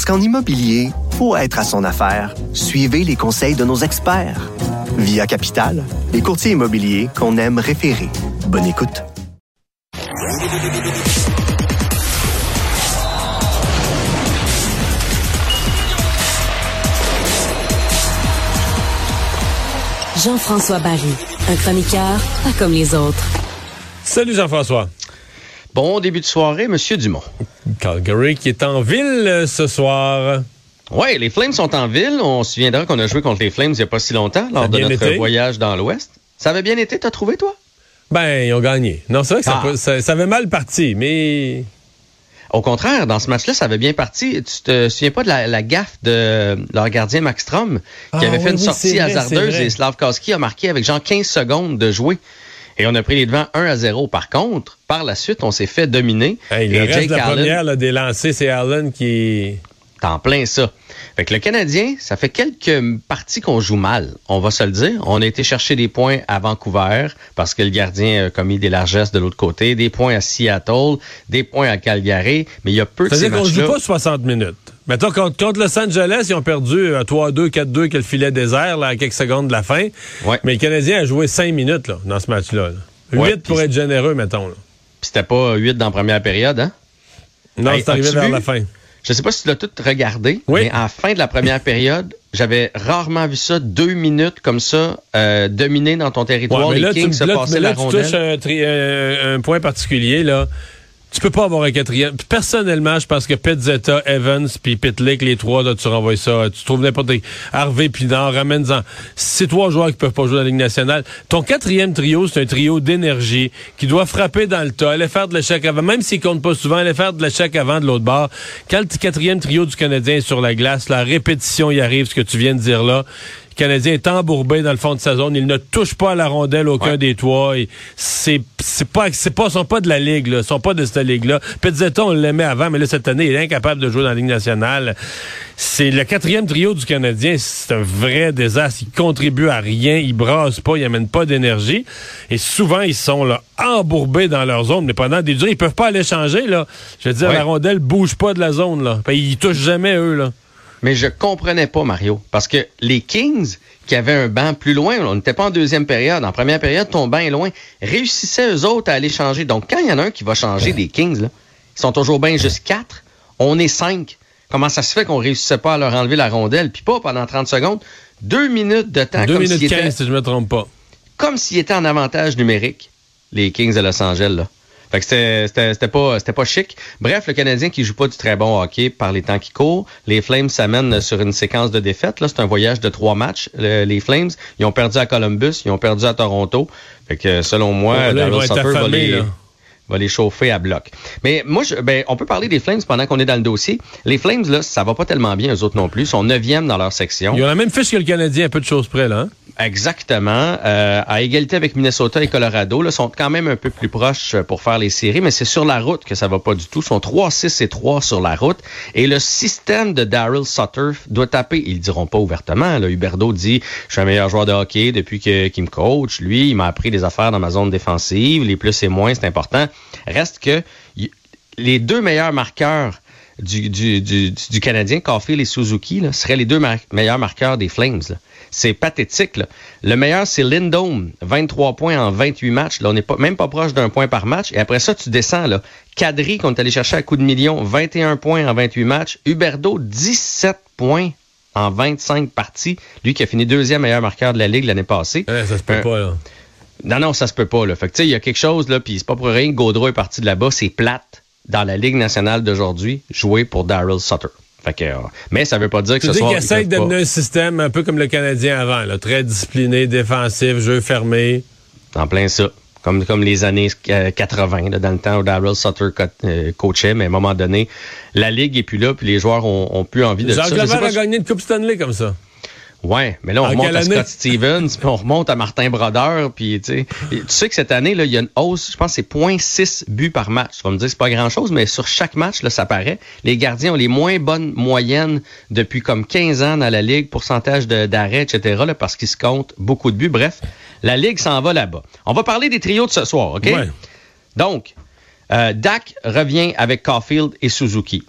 Parce qu'en immobilier, pour être à son affaire, suivez les conseils de nos experts. Via Capital, les courtiers immobiliers qu'on aime référer. Bonne écoute. Jean-François Barry, un chroniqueur pas comme les autres. Salut Jean-François. Bon début de soirée, Monsieur Dumont. Calgary qui est en ville euh, ce soir. Oui, les Flames sont en ville. On se souviendra qu'on a joué contre les Flames il n'y a pas si longtemps, lors de notre été. voyage dans l'Ouest. Ça avait bien été, t'as trouvé, toi? Ben, ils ont gagné. Non, c'est vrai que ça, Ah. peut- ça, ça avait mal parti, mais Au contraire, dans ce match-là, ça avait bien parti. Tu te souviens pas de la, la gaffe de leur gardien Max Strom, qui Ah avait oui, fait une sortie vrai, hasardeuse et Slavkowski a marqué avec genre 15 secondes de jouer. Et on a pris les devants 1 à 0. Par contre, par la suite, on s'est fait dominer. hey, le et reste Jake de la Allen- première là, des lancers, c'est Allen qui. T'es en plein ça. Fait que le Canadien, ça fait quelques parties qu'on joue mal, on va se le dire. On a été chercher des points à Vancouver parce que le gardien a commis des largesses de l'autre côté, des points à Seattle, des points à Calgary, mais il y a peu de ces C'est-à-dire qu'on joue pas 60 minutes. Mettons, contre, contre Los Angeles, ils ont perdu à 3-2, 4-2, que le filet désert, là, à quelques secondes de la fin. Ouais. Mais le Canadien a joué 5 minutes là, dans ce match-là. là. 8 Ouais, pour être généreux, mettons. Là. Puis c'était pas 8 dans la première période, hein? Non, Hey, c'est arrivé vers vu? la fin. Je sais pas si tu l'as tout regardé, Oui. mais à la fin de la première période, j'avais rarement vu ça, deux minutes comme ça, euh, dominer dans ton territoire, Ouais, mais les là, tu, se là, mais là, la tu rondelle. touches un, tri- un- un point particulier, là. Tu peux pas avoir un quatrième. Personnellement, je pense que Petzetta, Evans, puis Pitlick, les trois, là, tu renvoies ça. Tu trouves n'importe. Harvey, non, ramène-en. C'est trois joueurs qui peuvent pas jouer dans la Ligue nationale. Ton quatrième trio, c'est un trio d'énergie qui doit frapper dans le tas, aller faire de l'échec avant. Même s'il compte pas souvent, aller faire de l'échec avant de l'autre bord. Quand le quatrième trio du Canadien est sur la glace, la répétition y arrive, ce que tu viens de dire là. Le Canadien est embourbé dans le fond de sa zone. Il ne touche pas à la rondelle aucun Ouais. des toits. C'est c'est pas c'est pas sont pas de la ligue là, sont pas de cette ligue là. Petzetta on l'aimait avant, mais là cette année il est incapable de jouer dans la ligue nationale. C'est le quatrième trio du Canadien, c'est un vrai désastre. Il contribue à rien, il brasse pas, il amène pas d'énergie. Et souvent ils sont là embourbés dans leur zone, mais pendant des durées ils peuvent pas aller changer là. Je veux dire Ouais. la rondelle bouge pas de la zone là. Fait, Ils touchent jamais eux là. Mais je comprenais pas, Mario, parce que les Kings, qui avaient un banc plus loin, on n'était pas en deuxième période, en première période, ton banc est loin, réussissaient eux autres à aller changer. Donc, quand il y en a un qui va changer des Kings, là, ils sont toujours bien juste quatre, on est cinq. Comment ça se fait qu'on réussissait pas à leur enlever la rondelle, puis pas pendant 30 secondes, deux minutes de temps, 2 comme minutes s'ils 15 étaient, si je me trompe pas. comme s'ils étaient en avantage numérique, les Kings de Los Angeles, là. Fait que c'était- pas, c'était pas chic. Bref, le Canadien qui joue pas du très bon hockey par les temps qui courent. Les Flames s'amènent sur une séquence de défaites. Là, c'est un voyage de trois matchs. Le- les Flames, ils ont perdu à Columbus, ils ont perdu à Toronto. Fait que selon moi, Là, ils Daryl Sutter va les, là. va les chauffer à bloc. Mais moi, je, ben, on peut parler des Flames pendant qu'on est dans le dossier. Les Flames, là, ça va pas tellement bien, eux autres non plus. Ils sont neuvièmes dans leur section. Ils ont la même fiche que le Canadien, un peu de choses près, là. hein? Exactement. Euh, à égalité avec Minnesota et Colorado, là, sont quand même un peu plus proches euh, pour faire les séries, mais c'est sur la route que ça va pas du tout. Ils sont 3-6 et 3 sur la route. Et le système de Daryl Sutter doit taper. Ils le diront pas ouvertement. Là. Huberdo dit, je suis un meilleur joueur de hockey depuis que- qu'il me coach. Lui, il m'a appris des affaires dans ma zone défensive. Les plus et moins, c'est important. Reste que les deux meilleurs marqueurs du, du, du, du Canadien, Caulfield et Suzuki, là, seraient les deux meilleurs marqueurs des Flames. C'est pathétique. là. Le meilleur, c'est Lindome, 23 points en 28 matchs. Là, on n'est pas, même pas proche d'un point par match. Et après ça, tu descends. Là. Kadri, qu'on est allé chercher à coup de million, 21 points en 28 matchs. Huberdo, 17 points en 25 parties. Lui qui a fini deuxième meilleur marqueur de la Ligue l'année passée. Ouais, ça se peut Euh, pas, là. Non, non, ça se peut pas. Là. Fait que, tu sais, il y a quelque chose, là, puis c'est pas pour rien que Gaudreau est parti de là-bas. C'est plate dans la Ligue nationale d'aujourd'hui, jouer pour Daryl Sutter. Fait que, euh, mais ça veut pas dire que Tu ce soir, peuvent pas- d'amener un système un peu comme le Canadien avant, là, très discipliné, défensif, jeu fermé. En plein ça. comme, comme les années euh, 80, là, dans le temps où Daryl Sutter co- euh, coachait, mais à un moment donné, la Ligue est plus là, puis les joueurs ont, ont plus envie de ça. Je sais Lemaire pas a gagné une Coupe Stanley comme ça. Ouais, mais là, on En remonte à? Scott Stevens, puis on remonte à Martin Brodeur, puis tu sais, tu sais que cette année, là, il y a une hausse, je pense que c'est 0.6 buts par match. Tu vas me dire, c'est pas grand-chose, mais sur chaque match, là, ça paraît. Les gardiens ont les moins bonnes moyennes depuis comme 15 ans dans la Ligue, pourcentage d'arrêt, etc., là, parce qu'ils se comptent beaucoup de buts. Bref, la Ligue s'en va là-bas. On va parler des trios de ce soir, OK? Ouais. Donc, euh, Dak revient avec Caulfield et Suzuki.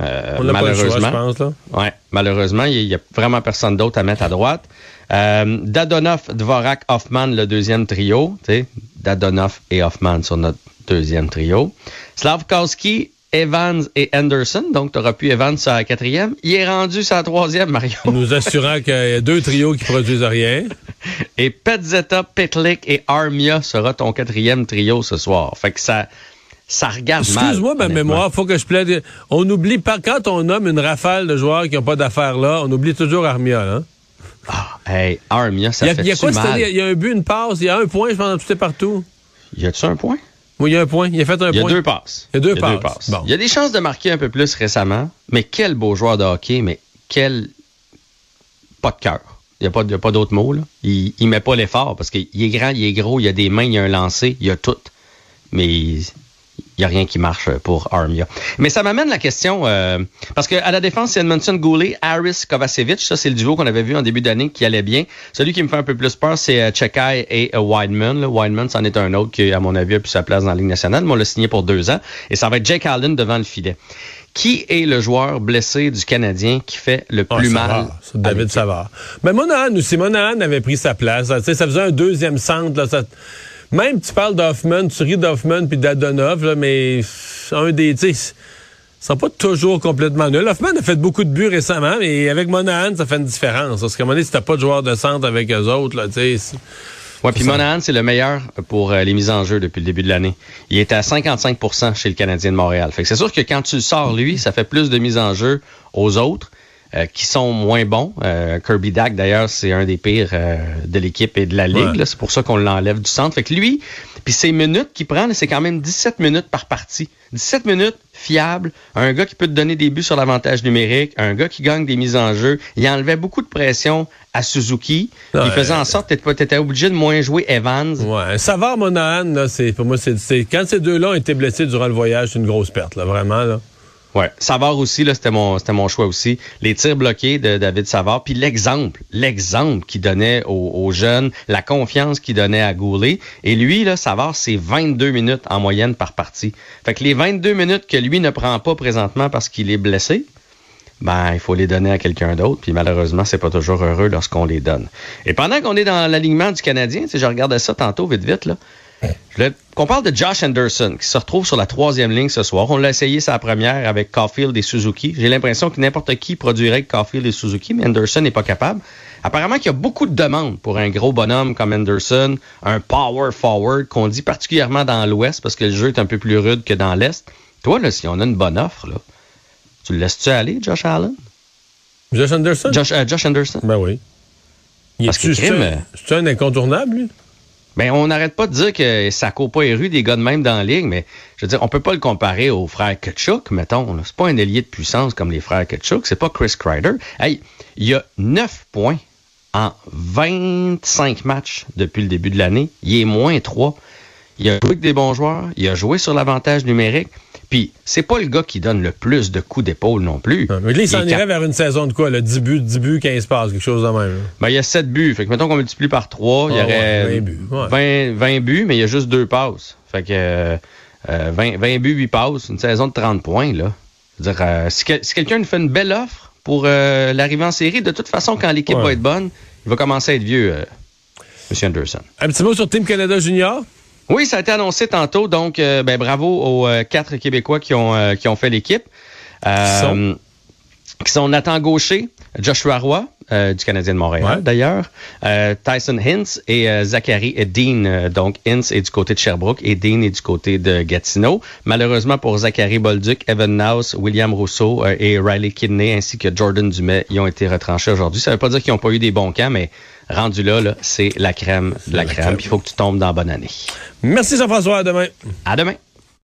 Euh, On n'a pas le choix, malheureusement. je pense. Là. Ouais, malheureusement, il n'y a vraiment personne d'autre à mettre à droite. Euh, Dadonov, Dvorak, Hoffman, le deuxième trio. tu sais, Dadonov et Hoffman sur notre deuxième trio. Slavkowski, Evans et Anderson. Donc, tu auras pu Evans sur la quatrième. Il est rendu sur la troisième, Mario. Nous assurant qu'il y a deux trios qui produisent rien. Et Petzetta, Petlik et Armia sera ton quatrième trio ce soir. Fait que ça, ça regarde mal. Excuse-moi ma mémoire, faut que je plaide. On oublie pas, quand on nomme une rafale de joueurs qui n'ont pas d'affaires là, on oublie toujours Armia. Là. Ah, hey, Armia, ça y a, fait il y a quoi mal. Il y a un but, une passe, il y a un point, je pense, tout et partout. Y a-tu un point? Oui, il y a un point. Il a fait un Il y a point. deux passes. Il y a deux passes. Bon. Il y a des chances de marquer un peu plus récemment, mais quel beau joueur de hockey, mais quel pas de cœur. Il n'y a pas, il y a pas d'autre mot. Là. Il, il met pas l'effort parce qu'il est grand, il est gros, il a des mains, il a un lancer, il a tout. Mais il n'y a rien qui marche pour Armia. Mais ça m'amène la question, euh, parce qu'à la défense, c'est Edmondson Goulet, Harris Kovacevic. Ça, c'est le duo qu'on avait vu en début d'année qui allait bien. Celui qui me fait un peu plus peur, c'est euh, Chekai et euh, Wideman. là. Wideman, c'en est un autre qui, à mon avis, a plus sa place dans la Ligue nationale. Mais on l'a signé pour deux ans. Et ça va être Jake Allen devant le filet. Qui est le joueur blessé du Canadien qui fait le Ah, plus Savard, mal? C'est David Savard. Mais Monahan aussi, Monahan avait pris sa place. Ça faisait un deuxième centre. Là, ça- Même tu parles d'Hoffman, tu ris d'Hoffman puis d'Adonov, mais un des. sais, Ils pas toujours complètement nuls. Hoffman a fait beaucoup de buts récemment, mais avec Monahan, ça fait une différence. Parce qu'à un moment donné, si t'as pas de joueur de centre avec eux autres, tu sais. Ouais, puis Monahan, c'est le meilleur pour euh, les mises en jeu depuis le début de l'année. Il est à 55% chez le Canadien de Montréal. Fait que c'est sûr que quand tu le sors, lui, ça fait plus de mises en jeu aux autres euh, qui sont moins bons. Euh, Kirby Dack, d'ailleurs, c'est un des pires euh, de l'équipe et de la Ligue. Ouais. C'est pour ça qu'on l'enlève du centre. Fait que lui, puis ses minutes qu'il prend, c'est quand même 17 minutes par partie. 17 minutes fiable, un gars qui peut te donner des buts sur l'avantage numérique, un gars qui gagne des mises en jeu. Il enlevait beaucoup de pression à Suzuki. Il faisait en sorte que tu étais obligé de moins jouer Evans. Ouais. Savard, Monahan, là, c'est, pour moi, c'est, c'est- quand ces deux-là ont été blessés durant le voyage, c'est une grosse perte, là, vraiment, là. Ouais, Savard aussi, là, c'était mon, c'était mon choix aussi. Les tirs bloqués de David Savard, puis l'exemple, l'exemple qu'il donnait aux, jeunes, la confiance qu'il donnait à Goulet. Et lui, là, Savard, c'est 22 minutes en moyenne par partie. Fait que les 22 minutes que lui ne prend pas présentement parce qu'il est blessé, ben, il faut les donner à quelqu'un d'autre. Puis malheureusement, c'est pas toujours heureux lorsqu'on les donne. Et pendant qu'on est dans l'alignement du Canadien, sais, je regardais ça tantôt vite vite, là. Qu'on parle de Josh Anderson, qui se retrouve sur la troisième ligne ce soir. On l'a essayé sa première avec Caulfield et Suzuki. J'ai l'impression que n'importe qui produirait avec Caulfield et Suzuki, mais Anderson n'est pas capable. Apparemment qu'il y a beaucoup de demandes pour un gros bonhomme comme Anderson, un power forward qu'on dit particulièrement dans l'Ouest parce que le jeu est un peu plus rude que dans l'Est. Toi, là, si on a une bonne offre, là, tu le laisses-tu aller, Josh Allen? Josh Anderson? Josh, euh, Josh Anderson? Ben oui. Parce que c'est un incontournable, lui? Ben, on n'arrête pas de dire que ça court pas les rues des gars de même dans la ligue, mais je veux dire, on peut pas le comparer aux frères Kachuk, mettons. C'est pas un ailier de puissance comme les frères Kachuk, c'est pas Chris Kreider. Hey, il y a 9 points en 25 matchs depuis le début de l'année. Il est moins 3. Il a joué avec des bons joueurs, il a joué sur l'avantage numérique. Puis, c'est pas le gars qui donne le plus de coups d'épaule non plus. Non, mais là, il s'en irait vers une saison de quoi? Là, 10 buts, 10 buts, 15 passes, quelque chose de même. Ben, il y a 7 buts. Fait que mettons qu'on multiplie par 3, il y Ah aurait ouais, 20 buts, ouais. 20, 20 buts, mais il y a juste 2 passes. Fait que euh, euh, 20, 20 buts, 8 passes, une saison de 30 points, là. Dire, euh, si, que- si quelqu'un nous fait une belle offre pour euh, l'arrivée en série, de toute façon, quand l'équipe Ouais. va être bonne, il va commencer à être vieux, euh, M. Anderson. Un petit mot sur Team Canada Junior? Oui, ça a été annoncé tantôt, donc euh, ben, bravo aux euh, quatre Québécois qui ont, euh, qui ont fait l'équipe. Euh, qui sont Nathan Gaucher, Joshua Roy, euh, du Canadien de Montréal, Ouais. d'ailleurs. Euh, Tyson Hintz et euh, Zachary Dean. Euh, donc, Hintz est du côté de Sherbrooke et Dean est du côté de Gatineau. Malheureusement pour Zachary Bolduc, Evan Naus, William Rousseau euh, et Riley Kidney ainsi que Jordan Dumais y ont été retranchés aujourd'hui. Ça veut pas dire qu'ils n'ont pas eu des bons camps, mais rendu là, là c'est la crème de la, crème. il faut que tu tombes dans la bonne année. Merci Jean-François, à demain. À demain.